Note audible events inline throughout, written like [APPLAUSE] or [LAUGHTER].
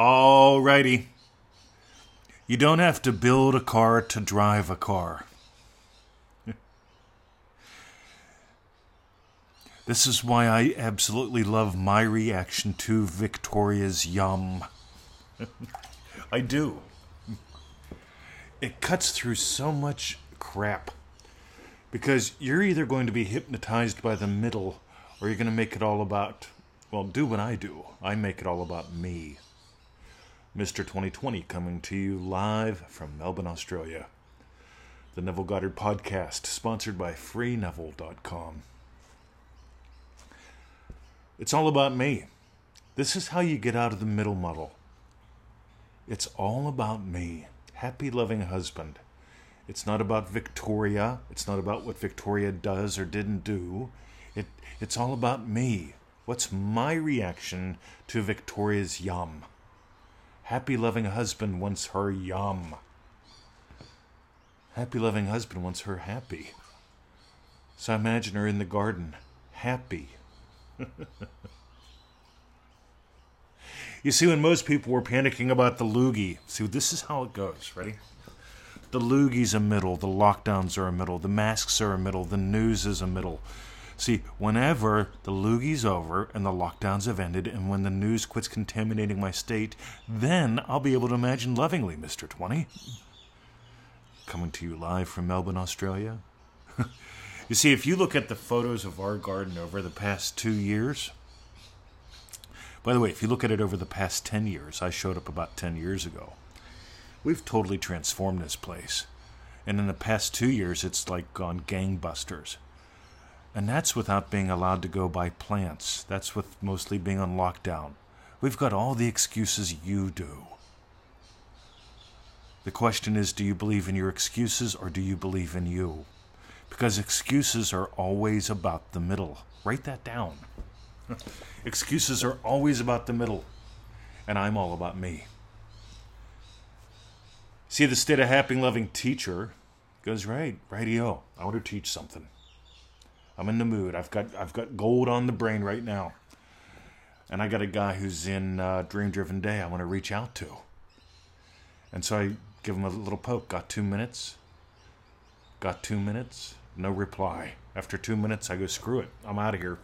Alrighty. You don't have to build a car to drive a car. [LAUGHS] This is why I absolutely love my reaction to Victoria's Yum. [LAUGHS] I do. It cuts through so much crap. Because you're either going to be hypnotized by the middle or you're going to make it all about, well, do what I do. I make it all about me. Mr. 2020 coming to you live from Melbourne, Australia. The Neville Goddard Podcast, sponsored by FreeNeville.com. It's all about me. This is how you get out of the middle muddle. It's all about me. Happy, loving husband. It's not about Victoria. It's not about what Victoria does or didn't do. It, it's all about me. What's my reaction to Victoria's yum? Happy, loving husband wants her yum. Happy, loving husband wants her happy. So I imagine her in the garden, happy [LAUGHS] you see, when most people were panicking about the loogie, see, this is how it goes. Ready? The loogie's a middle, the lockdowns are a middle, the masks are a middle, the news is a middle. See, whenever the loogie's over and the lockdowns have ended, and when the news quits contaminating my state, then I'll be able to imagine lovingly, Mr. 20. Coming to you live from Melbourne, Australia. [LAUGHS] You see, if you look at the photos of our garden over the past two years, by the way, if you look at it over the past 10 years, I showed up about 10 years ago. We've totally transformed this place. And in the past two years, it's like gone gangbusters. And that's without being allowed to go buy plants. That's with mostly being on lockdown. We've got all the excuses you do. The question is do you believe in your excuses or do you believe in you? because excuses are always about the middle. Write that down. [LAUGHS] excuses are always about the middle, and I'm all about me. See, the state of happy, loving teacher goes right, rightio. I want to teach something. I'm in the mood. I've got I've got gold on the brain right now, and I got a guy who's in uh, Dream Driven Day. I want to reach out to, and so I give him a little poke. Got two minutes. Got two minutes. No reply. After two minutes, I go, screw it. I'm out of here.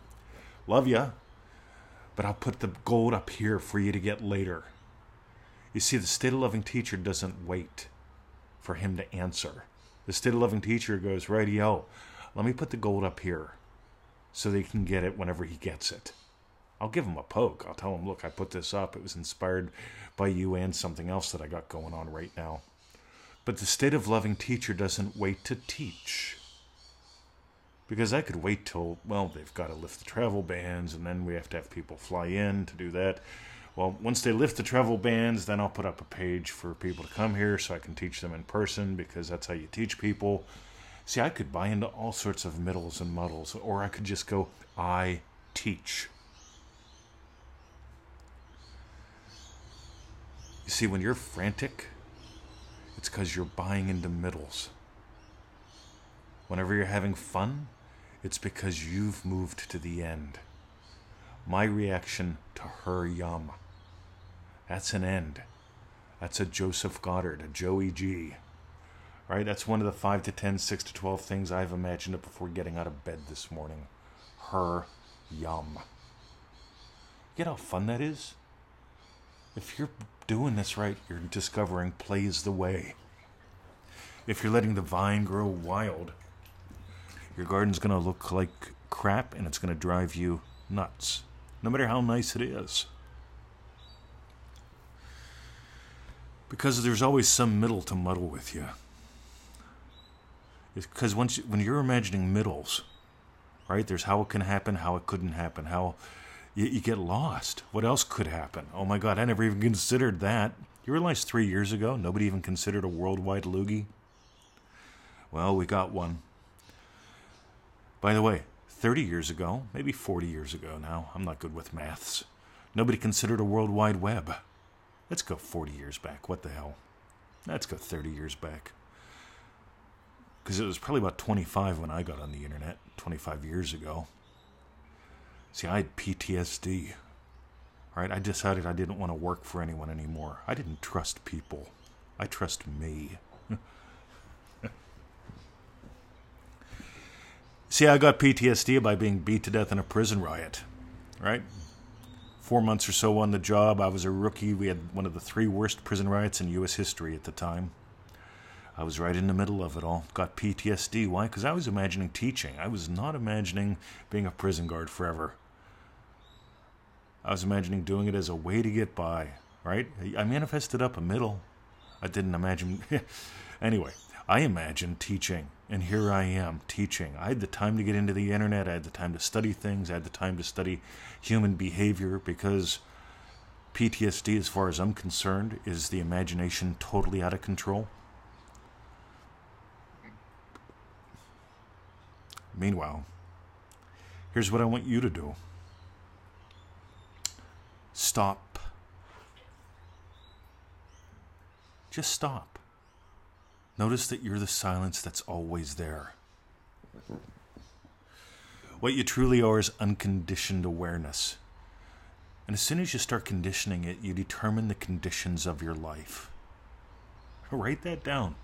Love ya. But I'll put the gold up here for you to get later. You see, the state of loving teacher doesn't wait for him to answer. The state of loving teacher goes, radio, let me put the gold up here so they can get it whenever he gets it. I'll give him a poke. I'll tell him, look, I put this up. It was inspired by you and something else that I got going on right now. But the state of loving teacher doesn't wait to teach because I could wait till, well, they've got to lift the travel bans, and then we have to have people fly in to do that. Well, once they lift the travel bans, then I'll put up a page for people to come here so I can teach them in person because that's how you teach people. See, I could buy into all sorts of middles and muddles, or I could just go, I teach. You see, when you're frantic, it's because you're buying into middles. Whenever you're having fun, it's because you've moved to the end. My reaction to her yum. That's an end. That's a Joseph Goddard, a Joey G. Right? That's one of the 5 to 10, 6 to 12 things I've imagined up before getting out of bed this morning. Her yum. Get how fun that is? If you're doing this right, you're discovering plays the way. If you're letting the vine grow wild, your garden's going to look like crap and it's going to drive you nuts, no matter how nice it is. Because there's always some middle to muddle with you. Because once when you're imagining middles, right? There's how it can happen, how it couldn't happen, how you, you get lost. What else could happen? Oh my God, I never even considered that. You realize three years ago nobody even considered a worldwide loogie? Well, we got one. By the way, 30 years ago, maybe 40 years ago now, I'm not good with maths, nobody considered a World Wide Web. Let's go 40 years back. What the hell? Let's go 30 years back. Because it was probably about 25 when I got on the internet, 25 years ago. See, I had PTSD. Right? I decided I didn't want to work for anyone anymore. I didn't trust people. I trust me. [LAUGHS] See, I got PTSD by being beat to death in a prison riot. Right? Four months or so on the job, I was a rookie. We had one of the three worst prison riots in U.S. history at the time. I was right in the middle of it all. Got PTSD. Why? Because I was imagining teaching. I was not imagining being a prison guard forever. I was imagining doing it as a way to get by, right? I manifested up a middle. I didn't imagine. [LAUGHS] anyway, I imagined teaching, and here I am teaching. I had the time to get into the internet, I had the time to study things, I had the time to study human behavior because PTSD, as far as I'm concerned, is the imagination totally out of control. Meanwhile, here's what I want you to do stop. Just stop. Notice that you're the silence that's always there. What you truly are is unconditioned awareness. And as soon as you start conditioning it, you determine the conditions of your life. Write that down.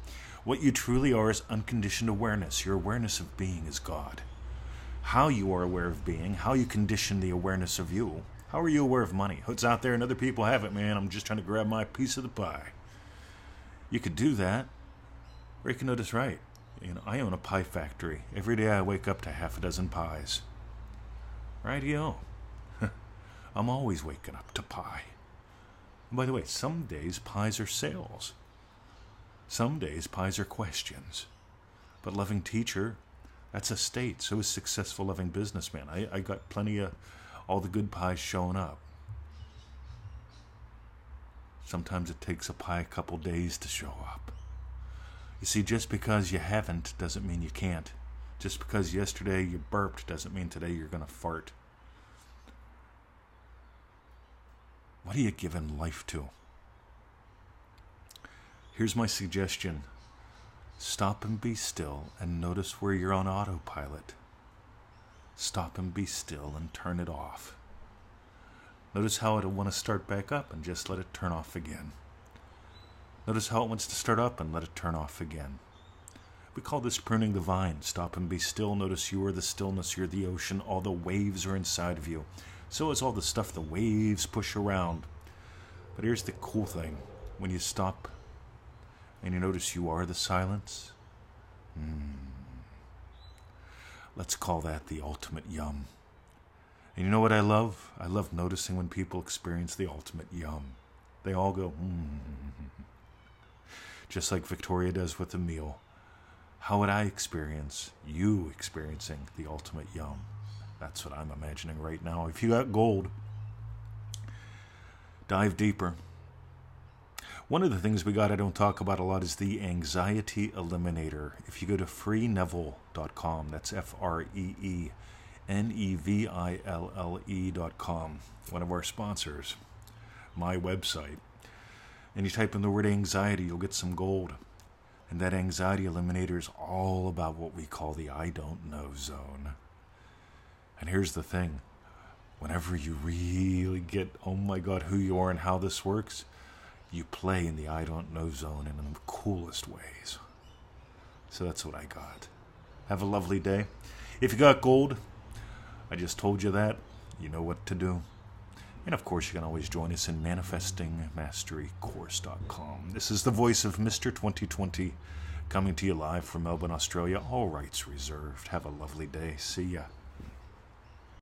What you truly are is unconditioned awareness. Your awareness of being is God. How you are aware of being, how you condition the awareness of you. How are you aware of money? Oh, it's out there and other people have it, man. I'm just trying to grab my piece of the pie. You could do that. Or you can notice right. You know, I own a pie factory. Every day I wake up to half a dozen pies. Rightio. [LAUGHS] I'm always waking up to pie. And by the way, some days pies are sales. Some days pies are questions. But loving teacher, that's a state. So is successful loving businessman. I, I got plenty of all the good pies showing up. Sometimes it takes a pie a couple days to show up. You see, just because you haven't doesn't mean you can't. Just because yesterday you burped doesn't mean today you're going to fart. What are you giving life to? Here's my suggestion stop and be still and notice where you're on autopilot. Stop and be still and turn it off. Notice how it'll want to start back up and just let it turn off again. Notice how it wants to start up and let it turn off again. We call this pruning the vine. Stop and be still. Notice you are the stillness, you're the ocean. All the waves are inside of you. So is all the stuff the waves push around. But here's the cool thing when you stop and you notice you are the silence. Mm. Let's call that the ultimate yum. And you know what I love? I love noticing when people experience the ultimate yum. They all go, mm. Just like Victoria does with the meal. How would I experience you experiencing the ultimate yum? That's what I'm imagining right now. If you got gold, dive deeper. One of the things we got I don't talk about a lot is the Anxiety Eliminator. If you go to freeneville.com, that's F R E E N E V I L L E.com, one of our sponsors, my website, and you type in the word anxiety, you'll get some gold. And that anxiety eliminator is all about what we call the I don't know zone. And here's the thing whenever you really get, oh my God, who you are and how this works, you play in the I don't know zone in the coolest ways. So that's what I got. Have a lovely day. If you got gold, I just told you that. You know what to do. And of course, you can always join us in manifestingmasterycourse.com. This is the voice of Mr. 2020 coming to you live from Melbourne, Australia. All rights reserved. Have a lovely day. See ya.